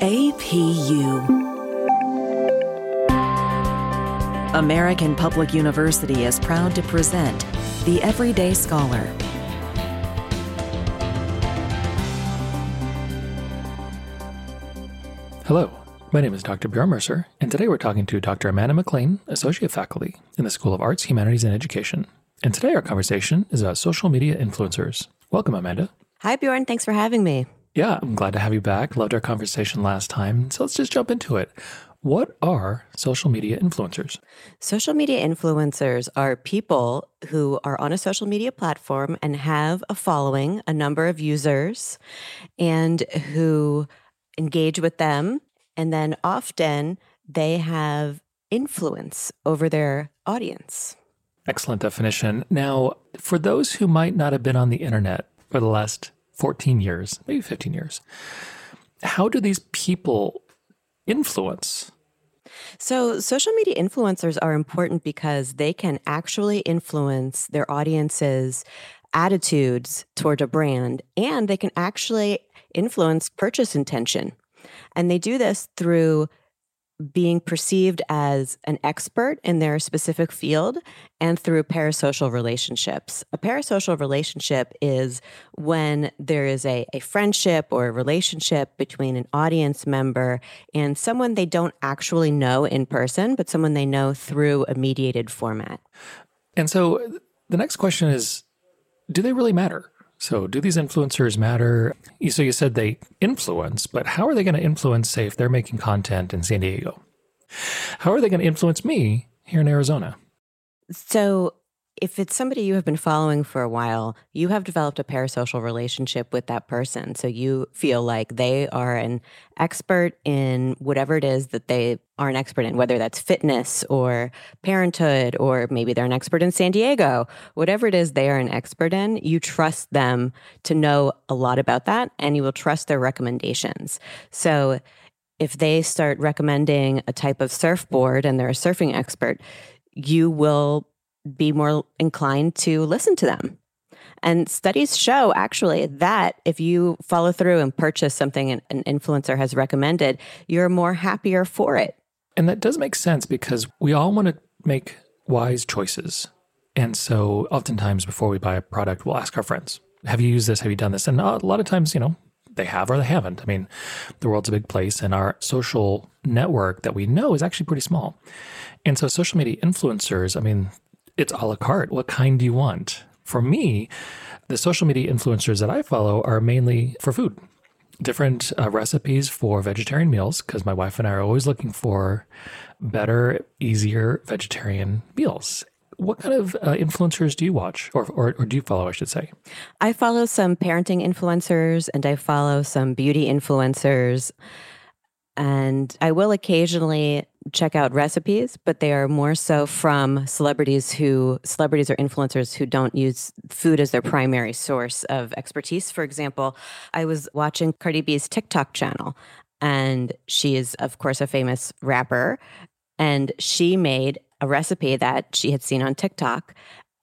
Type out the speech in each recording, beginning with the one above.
APU. American Public University is proud to present The Everyday Scholar. Hello, my name is Dr. Bjorn Mercer, and today we're talking to Dr. Amanda McClain, Associate Faculty in the School of Arts, Humanities, and Education. And today our conversation is about social media influencers. Welcome, Amanda. Hi, Bjorn. Thanks for having me. Yeah, I'm glad to have you back. Loved our conversation last time. So let's just jump into it. What are social media influencers? Social media influencers are people who are on a social media platform and have a following, a number of users, and who engage with them. And then often they have influence over their audience. Excellent definition. Now, for those who might not have been on the internet for the last 14 years, maybe 15 years. How do these people influence? So, social media influencers are important because they can actually influence their audience's attitudes toward a brand and they can actually influence purchase intention. And they do this through being perceived as an expert in their specific field and through parasocial relationships. A parasocial relationship is when there is a, a friendship or a relationship between an audience member and someone they don't actually know in person, but someone they know through a mediated format. And so the next question is do they really matter? So, do these influencers matter? So, you said they influence, but how are they going to influence, say, if they're making content in San Diego? How are they going to influence me here in Arizona? So, if it's somebody you have been following for a while, you have developed a parasocial relationship with that person. So you feel like they are an expert in whatever it is that they are an expert in, whether that's fitness or parenthood, or maybe they're an expert in San Diego, whatever it is they are an expert in, you trust them to know a lot about that and you will trust their recommendations. So if they start recommending a type of surfboard and they're a surfing expert, you will be more inclined to listen to them. And studies show actually that if you follow through and purchase something an, an influencer has recommended, you're more happier for it. And that does make sense because we all want to make wise choices. And so oftentimes before we buy a product, we'll ask our friends, have you used this? Have you done this? And a lot of times, you know, they have or they haven't. I mean, the world's a big place and our social network that we know is actually pretty small. And so social media influencers, I mean, it's a la carte. What kind do you want? For me, the social media influencers that I follow are mainly for food, different uh, recipes for vegetarian meals, because my wife and I are always looking for better, easier vegetarian meals. What kind of uh, influencers do you watch or, or, or do you follow, I should say? I follow some parenting influencers and I follow some beauty influencers. And I will occasionally check out recipes, but they are more so from celebrities who celebrities or influencers who don't use food as their primary source of expertise. For example, I was watching Cardi B's TikTok channel, and she is, of course, a famous rapper, and she made a recipe that she had seen on TikTok,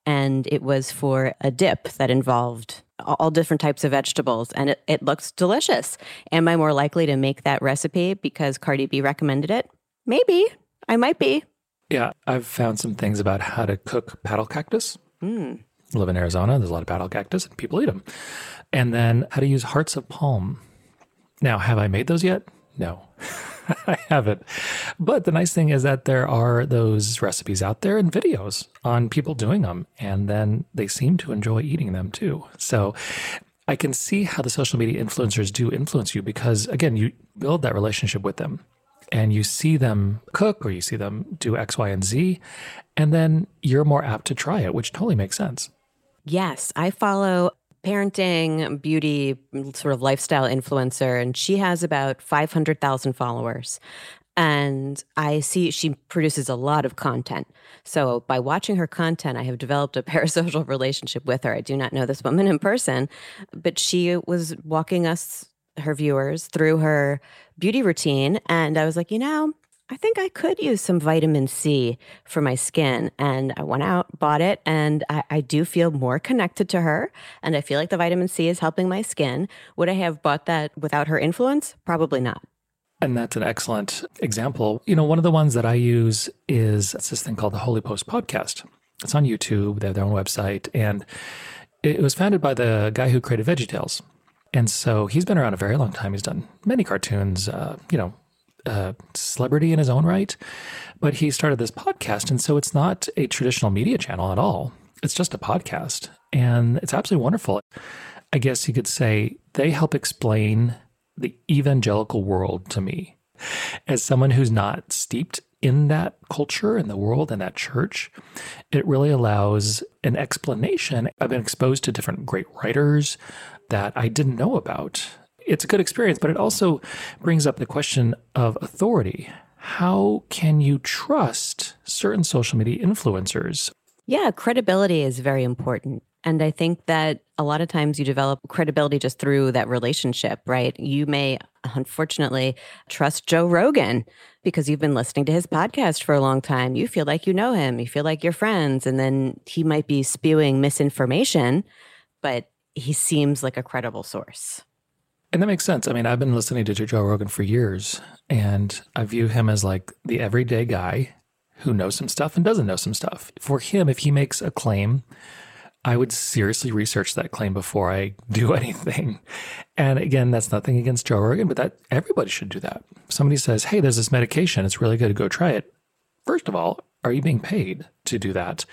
and it was for a dip that involved all different types of vegetables and it, it looks delicious. Am I more likely to make that recipe because Cardi B recommended it? Maybe. I might be. Yeah, I've found some things about how to cook paddle cactus. Mm. I live in Arizona. There's a lot of paddle cactus and people eat them. And then how to use hearts of palm. Now, have I made those yet? No, I haven't. But the nice thing is that there are those recipes out there and videos on people doing them. And then they seem to enjoy eating them too. So I can see how the social media influencers do influence you because, again, you build that relationship with them and you see them cook or you see them do X, Y, and Z, and then you're more apt to try it, which totally makes sense. Yes, I follow parenting, beauty, sort of lifestyle influencer, and she has about 500,000 followers. And I see she produces a lot of content. So by watching her content, I have developed a parasocial relationship with her. I do not know this woman in person, but she was walking us her viewers through her beauty routine. And I was like, you know, I think I could use some vitamin C for my skin. And I went out, bought it, and I, I, do feel more connected to her. And I feel like the vitamin C is helping my skin. Would I have bought that without her influence? Probably not. And that's an excellent example. You know, one of the ones that I use is it's this thing called the Holy Post Podcast. It's on YouTube, they have their own website, and it was founded by the guy who created VeggieTales. And so he's been around a very long time. He's done many cartoons, uh, you know, uh, celebrity in his own right. But he started this podcast. And so it's not a traditional media channel at all. It's just a podcast. And it's absolutely wonderful. I guess you could say they help explain the evangelical world to me. As someone who's not steeped in that culture and the world and that church, it really allows an explanation. I've been exposed to different great writers that I didn't know about. It's a good experience, but it also brings up the question of authority. How can you trust certain social media influencers? Yeah, credibility is very important. And I think that a lot of times you develop credibility just through that relationship, right? You may unfortunately trust Joe Rogan because you've been listening to his podcast for a long time. You feel like you know him, you feel like you're friends, and then he might be spewing misinformation, but he seems like a credible source. And that makes sense. I mean, I've been listening to Joe Rogan for years, and I view him as like the everyday guy who knows some stuff and doesn't know some stuff. For him, if he makes a claim, I would seriously research that claim before I do anything. And again, that's nothing against Joe Rogan, but that everybody should do that. Somebody says, "Hey, there's this medication. It's really good. Go try it." First of all, are you being paid to do that?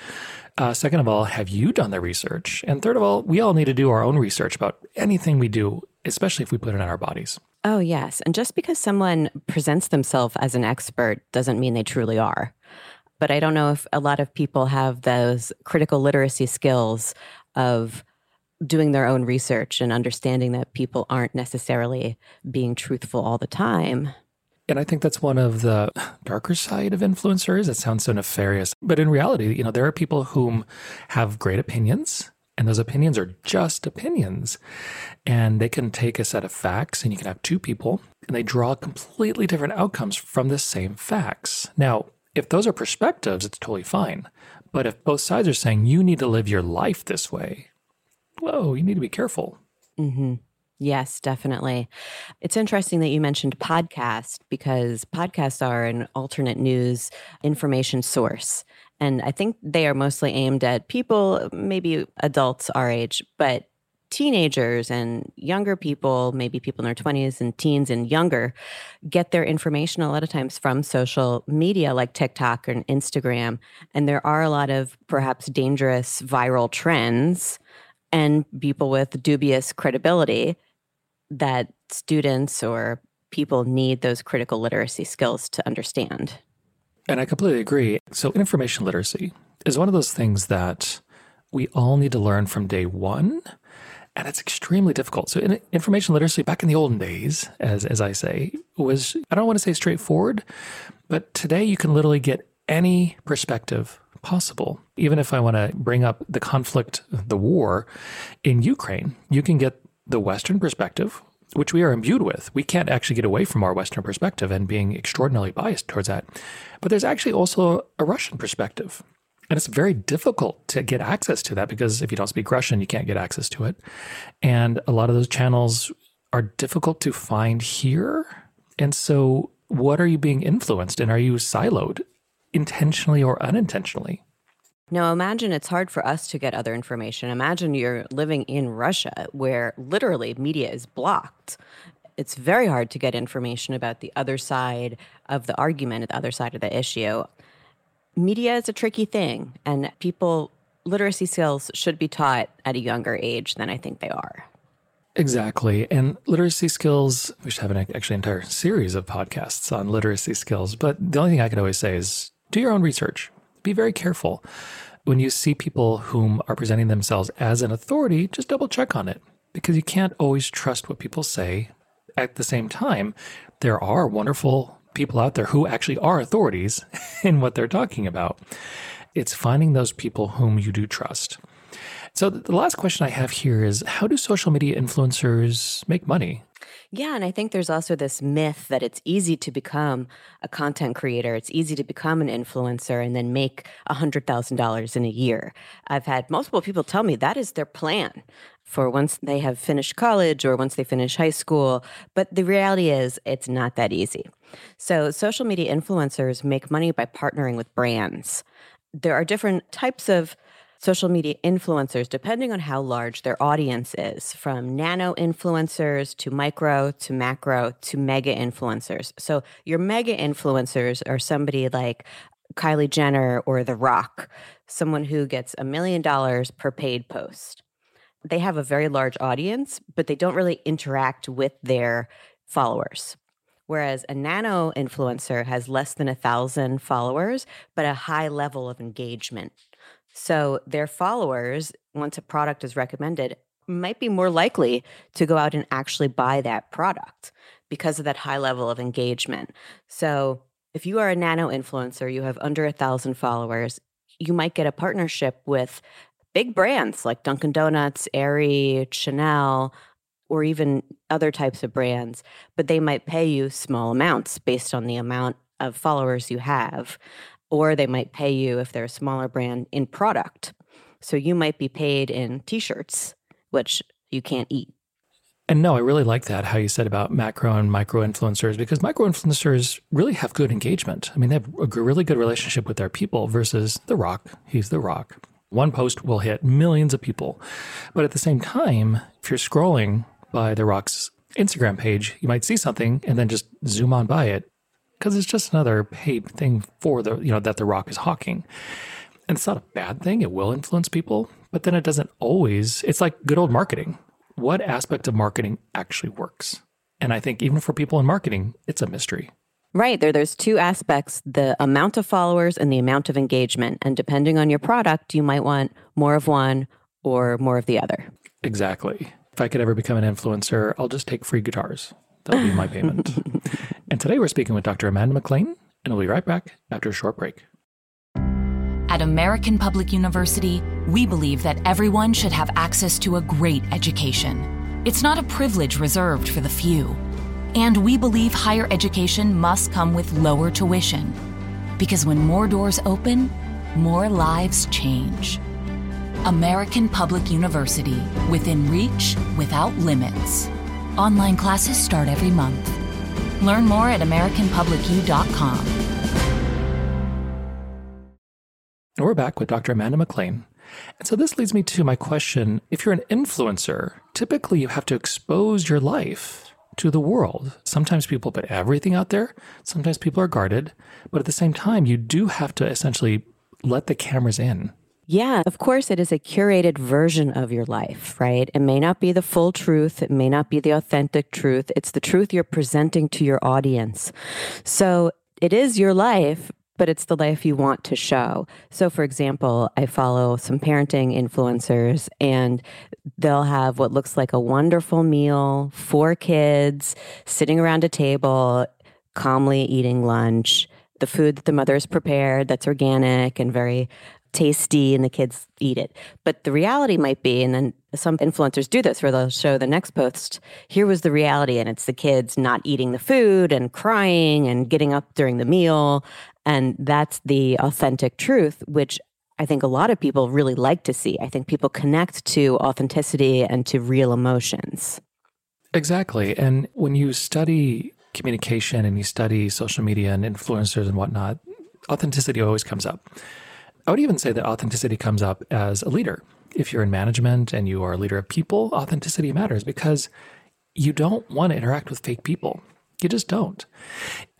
Uh, second of all, have you done the research? And third of all, we all need to do our own research about anything we do, especially if we put it in our bodies. Oh, yes. And just because someone presents themselves as an expert doesn't mean they truly are but I don't know if a lot of people have those critical literacy skills of doing their own research and understanding that people aren't necessarily being truthful all the time. And I think that's one of the darker side of influencers. It sounds so nefarious, but in reality, you know, there are people whom have great opinions and those opinions are just opinions. And they can take a set of facts and you can have two people and they draw completely different outcomes from the same facts. Now, if those are perspectives, it's totally fine. But if both sides are saying you need to live your life this way, whoa, you need to be careful. Mm-hmm. Yes, definitely. It's interesting that you mentioned podcast because podcasts are an alternate news information source. And I think they are mostly aimed at people, maybe adults our age, but teenagers and younger people, maybe people in their 20s and teens and younger, get their information a lot of times from social media like TikTok and Instagram. And there are a lot of perhaps dangerous viral trends and people with dubious credibility that students or people need those critical literacy skills to understand. And I completely agree. So, information literacy is one of those things that we all need to learn from day one and it's extremely difficult. So, in information literacy back in the olden days, as as I say, was I don't want to say straightforward, but today you can literally get any perspective possible. Even if I want to bring up the conflict, the war in Ukraine, you can get the Western perspective, which we are imbued with. We can't actually get away from our Western perspective and being extraordinarily biased towards that. But there's actually also a Russian perspective. And it's very difficult to get access to that because if you don't speak Russian, you can't get access to it. And a lot of those channels are difficult to find here. And so, what are you being influenced and are you siloed intentionally or unintentionally? Now, imagine it's hard for us to get other information. Imagine you're living in Russia where literally media is blocked. It's very hard to get information about the other side of the argument, the other side of the issue media is a tricky thing, and people literacy skills should be taught at a younger age than I think they are. Exactly. And literacy skills, we should have an actually entire series of podcasts on literacy skills. But the only thing I could always say is do your own research. Be very careful. When you see people whom are presenting themselves as an authority, just double check on it because you can't always trust what people say. At the same time, there are wonderful people out there who actually are authorities in what they're talking about. It's finding those people whom you do trust. So, the last question I have here is how do social media influencers make money? Yeah, and I think there's also this myth that it's easy to become a content creator. It's easy to become an influencer and then make $100,000 in a year. I've had multiple people tell me that is their plan. For once they have finished college or once they finish high school. But the reality is, it's not that easy. So, social media influencers make money by partnering with brands. There are different types of social media influencers depending on how large their audience is, from nano influencers to micro to macro to mega influencers. So, your mega influencers are somebody like Kylie Jenner or The Rock, someone who gets a million dollars per paid post. They have a very large audience, but they don't really interact with their followers. Whereas a nano influencer has less than a thousand followers, but a high level of engagement. So their followers, once a product is recommended, might be more likely to go out and actually buy that product because of that high level of engagement. So if you are a nano influencer, you have under a thousand followers, you might get a partnership with big brands like Dunkin' Donuts, Aerie, Chanel, or even other types of brands, but they might pay you small amounts based on the amount of followers you have. Or they might pay you, if they're a smaller brand, in product. So you might be paid in t shirts, which you can't eat. And no, I really like that, how you said about macro and micro influencers, because micro influencers really have good engagement. I mean, they have a really good relationship with their people versus The Rock. He's The Rock. One post will hit millions of people. But at the same time, if you're scrolling by The Rock's Instagram page, you might see something and then just zoom on by it because it's just another paid thing for the, you know, that The Rock is hawking. And it's not a bad thing. It will influence people, but then it doesn't always, it's like good old marketing what aspect of marketing actually works? And I think even for people in marketing, it's a mystery. Right. There, there's two aspects the amount of followers and the amount of engagement. And depending on your product, you might want more of one or more of the other. Exactly. If I could ever become an influencer, I'll just take free guitars. That'll be my payment. and today we're speaking with Dr. Amanda McClain, and we'll be right back after a short break. At American Public University, we believe that everyone should have access to a great education. It's not a privilege reserved for the few. And we believe higher education must come with lower tuition. Because when more doors open, more lives change. American Public University, within reach, without limits. Online classes start every month. Learn more at AmericanPublicU.com. And we're back with Dr. Amanda McClain. And so this leads me to my question. If you're an influencer, typically you have to expose your life to the world. Sometimes people put everything out there, sometimes people are guarded, but at the same time, you do have to essentially let the cameras in. Yeah, of course, it is a curated version of your life, right? It may not be the full truth. It may not be the authentic truth. It's the truth you're presenting to your audience. So it is your life, but it's the life you want to show. So, for example, I follow some parenting influencers, and they'll have what looks like a wonderful meal, four kids sitting around a table, calmly eating lunch. The food that the mother has prepared that's organic and very tasty and the kids eat it. But the reality might be, and then some influencers do this where they'll show the next post, here was the reality, and it's the kids not eating the food and crying and getting up during the meal and that's the authentic truth, which I think a lot of people really like to see. I think people connect to authenticity and to real emotions. Exactly. And when you study communication and you study social media and influencers and whatnot, authenticity always comes up. I would even say that authenticity comes up as a leader. If you're in management and you are a leader of people, authenticity matters because you don't want to interact with fake people. You just don't.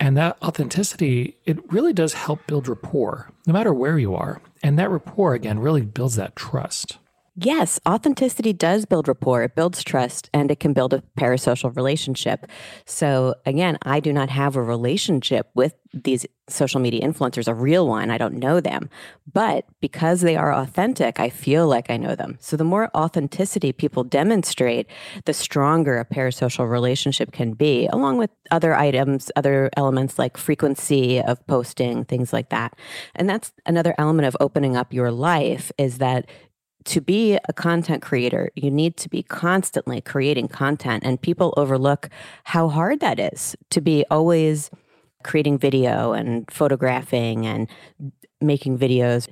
And that authenticity, it really does help build rapport, no matter where you are. And that rapport, again, really builds that trust. Yes, authenticity does build rapport, it builds trust, and it can build a parasocial relationship. So, again, I do not have a relationship with these social media influencers, a real one. I don't know them. But because they are authentic, I feel like I know them. So, the more authenticity people demonstrate, the stronger a parasocial relationship can be, along with other items, other elements like frequency of posting, things like that. And that's another element of opening up your life is that to be a content creator, you need to be constantly creating content. And people overlook how hard that is to be always creating video and photographing and making videos.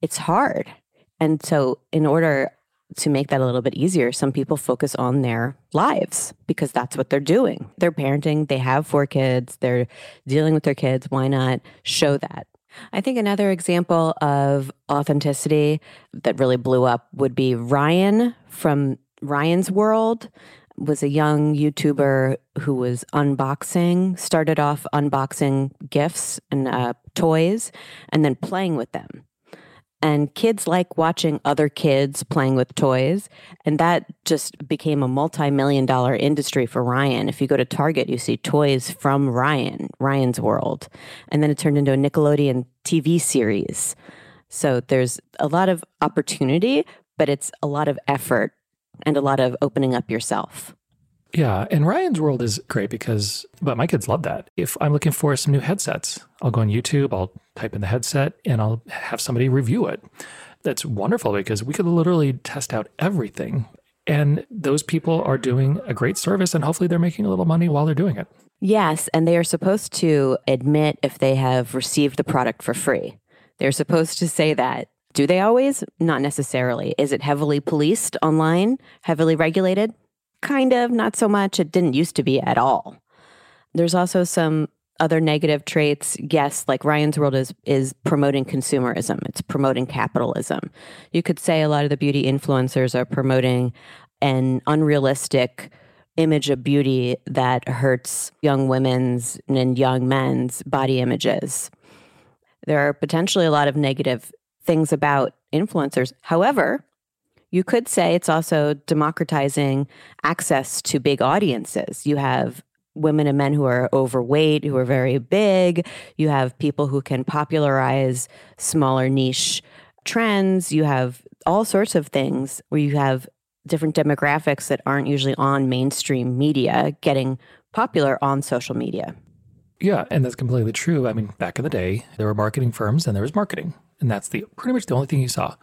It's hard. And so, in order, to make that a little bit easier, some people focus on their lives because that's what they're doing. They're parenting, they have four kids, they're dealing with their kids. Why not show that? I think another example of authenticity that really blew up would be Ryan from Ryan's World was a young YouTuber who was unboxing, started off unboxing gifts and uh, toys and then playing with them. And kids like watching other kids playing with toys. And that just became a multi million dollar industry for Ryan. If you go to Target, you see toys from Ryan, Ryan's World. And then it turned into a Nickelodeon TV series. So there's a lot of opportunity, but it's a lot of effort and a lot of opening up yourself. Yeah, and Ryan's World is great because, but my kids love that. If I'm looking for some new headsets, I'll go on YouTube, I'll type in the headset, and I'll have somebody review it. That's wonderful because we could literally test out everything. And those people are doing a great service, and hopefully they're making a little money while they're doing it. Yes, and they are supposed to admit if they have received the product for free. They're supposed to say that. Do they always? Not necessarily. Is it heavily policed online, heavily regulated? Kind of, not so much. It didn't used to be at all. There's also some other negative traits. Yes, like Ryan's World is is promoting consumerism. It's promoting capitalism. You could say a lot of the beauty influencers are promoting an unrealistic image of beauty that hurts young women's and young men's body images. There are potentially a lot of negative things about influencers. However, you could say it's also democratizing access to big audiences. You have women and men who are overweight, who are very big. You have people who can popularize smaller niche trends. You have all sorts of things where you have different demographics that aren't usually on mainstream media getting popular on social media. Yeah, and that's completely true. I mean, back in the day, there were marketing firms and there was marketing, and that's the pretty much the only thing you saw.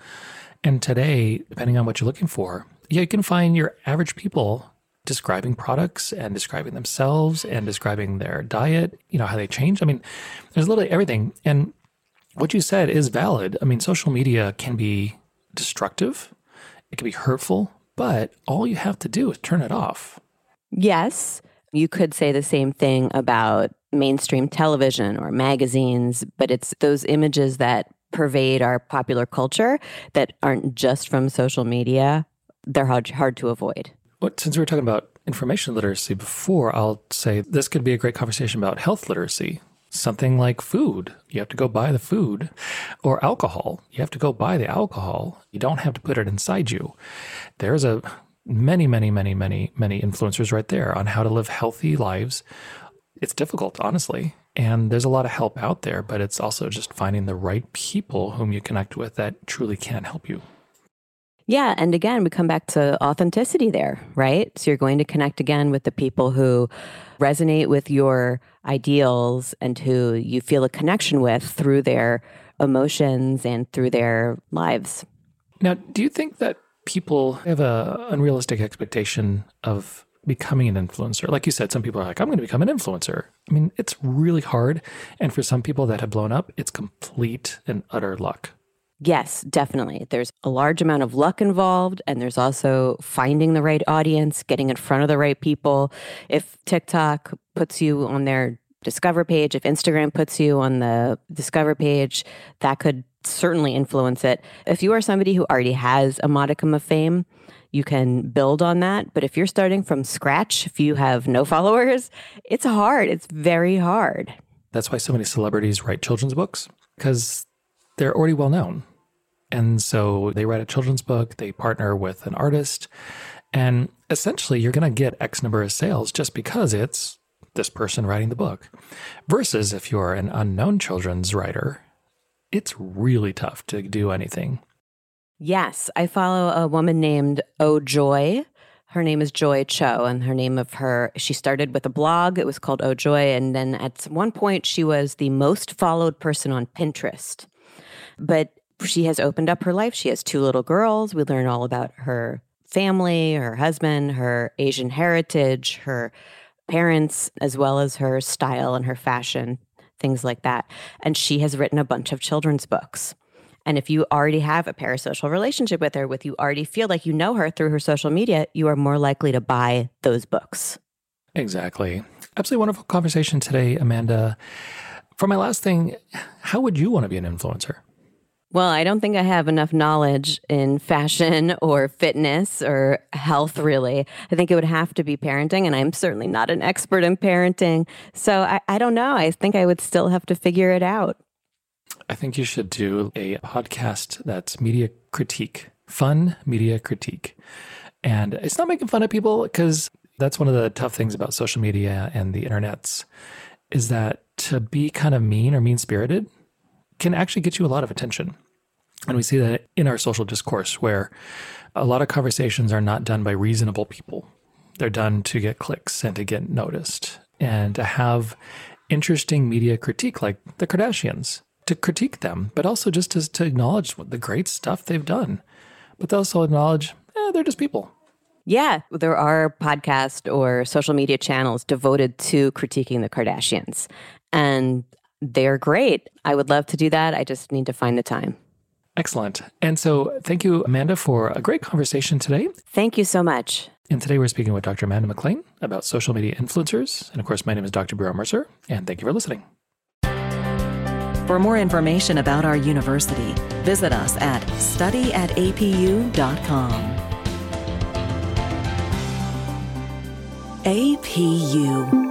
And today, depending on what you're looking for, you can find your average people describing products and describing themselves and describing their diet, you know, how they change. I mean, there's literally everything. And what you said is valid. I mean, social media can be destructive, it can be hurtful, but all you have to do is turn it off. Yes. You could say the same thing about mainstream television or magazines, but it's those images that pervade our popular culture that aren't just from social media, they're hard, hard to avoid. Well, since we were talking about information literacy before, I'll say this could be a great conversation about health literacy. Something like food. You have to go buy the food, or alcohol. You have to go buy the alcohol. You don't have to put it inside you. There's a many, many, many, many, many influencers right there on how to live healthy lives. It's difficult, honestly. And there's a lot of help out there, but it's also just finding the right people whom you connect with that truly can help you. Yeah. And again, we come back to authenticity there, right? So you're going to connect again with the people who resonate with your ideals and who you feel a connection with through their emotions and through their lives. Now, do you think that people have a unrealistic expectation of becoming an influencer. Like you said, some people are like, I'm going to become an influencer. I mean, it's really hard. And for some people that have blown up, it's complete and utter luck. Yes, definitely. There's a large amount of luck involved, and there's also finding the right audience, getting in front of the right people. If TikTok puts you on their discover page, if Instagram puts you on the discover page, that could certainly influence it. If you are somebody who already has a modicum of fame, you can build on that. But if you're starting from scratch, if you have no followers, it's hard. It's very hard. That's why so many celebrities write children's books because they're already well known. And so they write a children's book, they partner with an artist, and essentially you're going to get X number of sales just because it's this person writing the book. Versus if you're an unknown children's writer, it's really tough to do anything. Yes, I follow a woman named Oh Joy. Her name is Joy Cho, and her name of her, she started with a blog. It was called Oh Joy. And then at one point, she was the most followed person on Pinterest. But she has opened up her life. She has two little girls. We learn all about her family, her husband, her Asian heritage, her parents, as well as her style and her fashion, things like that. And she has written a bunch of children's books. And if you already have a parasocial relationship with her, with you already feel like you know her through her social media, you are more likely to buy those books. Exactly. Absolutely wonderful conversation today, Amanda. For my last thing, how would you want to be an influencer? Well, I don't think I have enough knowledge in fashion or fitness or health, really. I think it would have to be parenting, and I'm certainly not an expert in parenting. So I, I don't know. I think I would still have to figure it out. I think you should do a podcast that's media critique, fun media critique. And it's not making fun of people because that's one of the tough things about social media and the internets is that to be kind of mean or mean spirited can actually get you a lot of attention. And we see that in our social discourse where a lot of conversations are not done by reasonable people. They're done to get clicks and to get noticed and to have interesting media critique like the Kardashians, to critique them, but also just to, to acknowledge the great stuff they've done. But they also acknowledge eh, they're just people. Yeah, there are podcast or social media channels devoted to critiquing the Kardashians. And they're great. I would love to do that. I just need to find the time. Excellent. And so, thank you, Amanda, for a great conversation today. Thank you so much. And today we're speaking with Dr. Amanda McClain about social media influencers. And of course, my name is Dr. Bjorn Mercer, and thank you for listening. For more information about our university, visit us at studyatapu.com. APU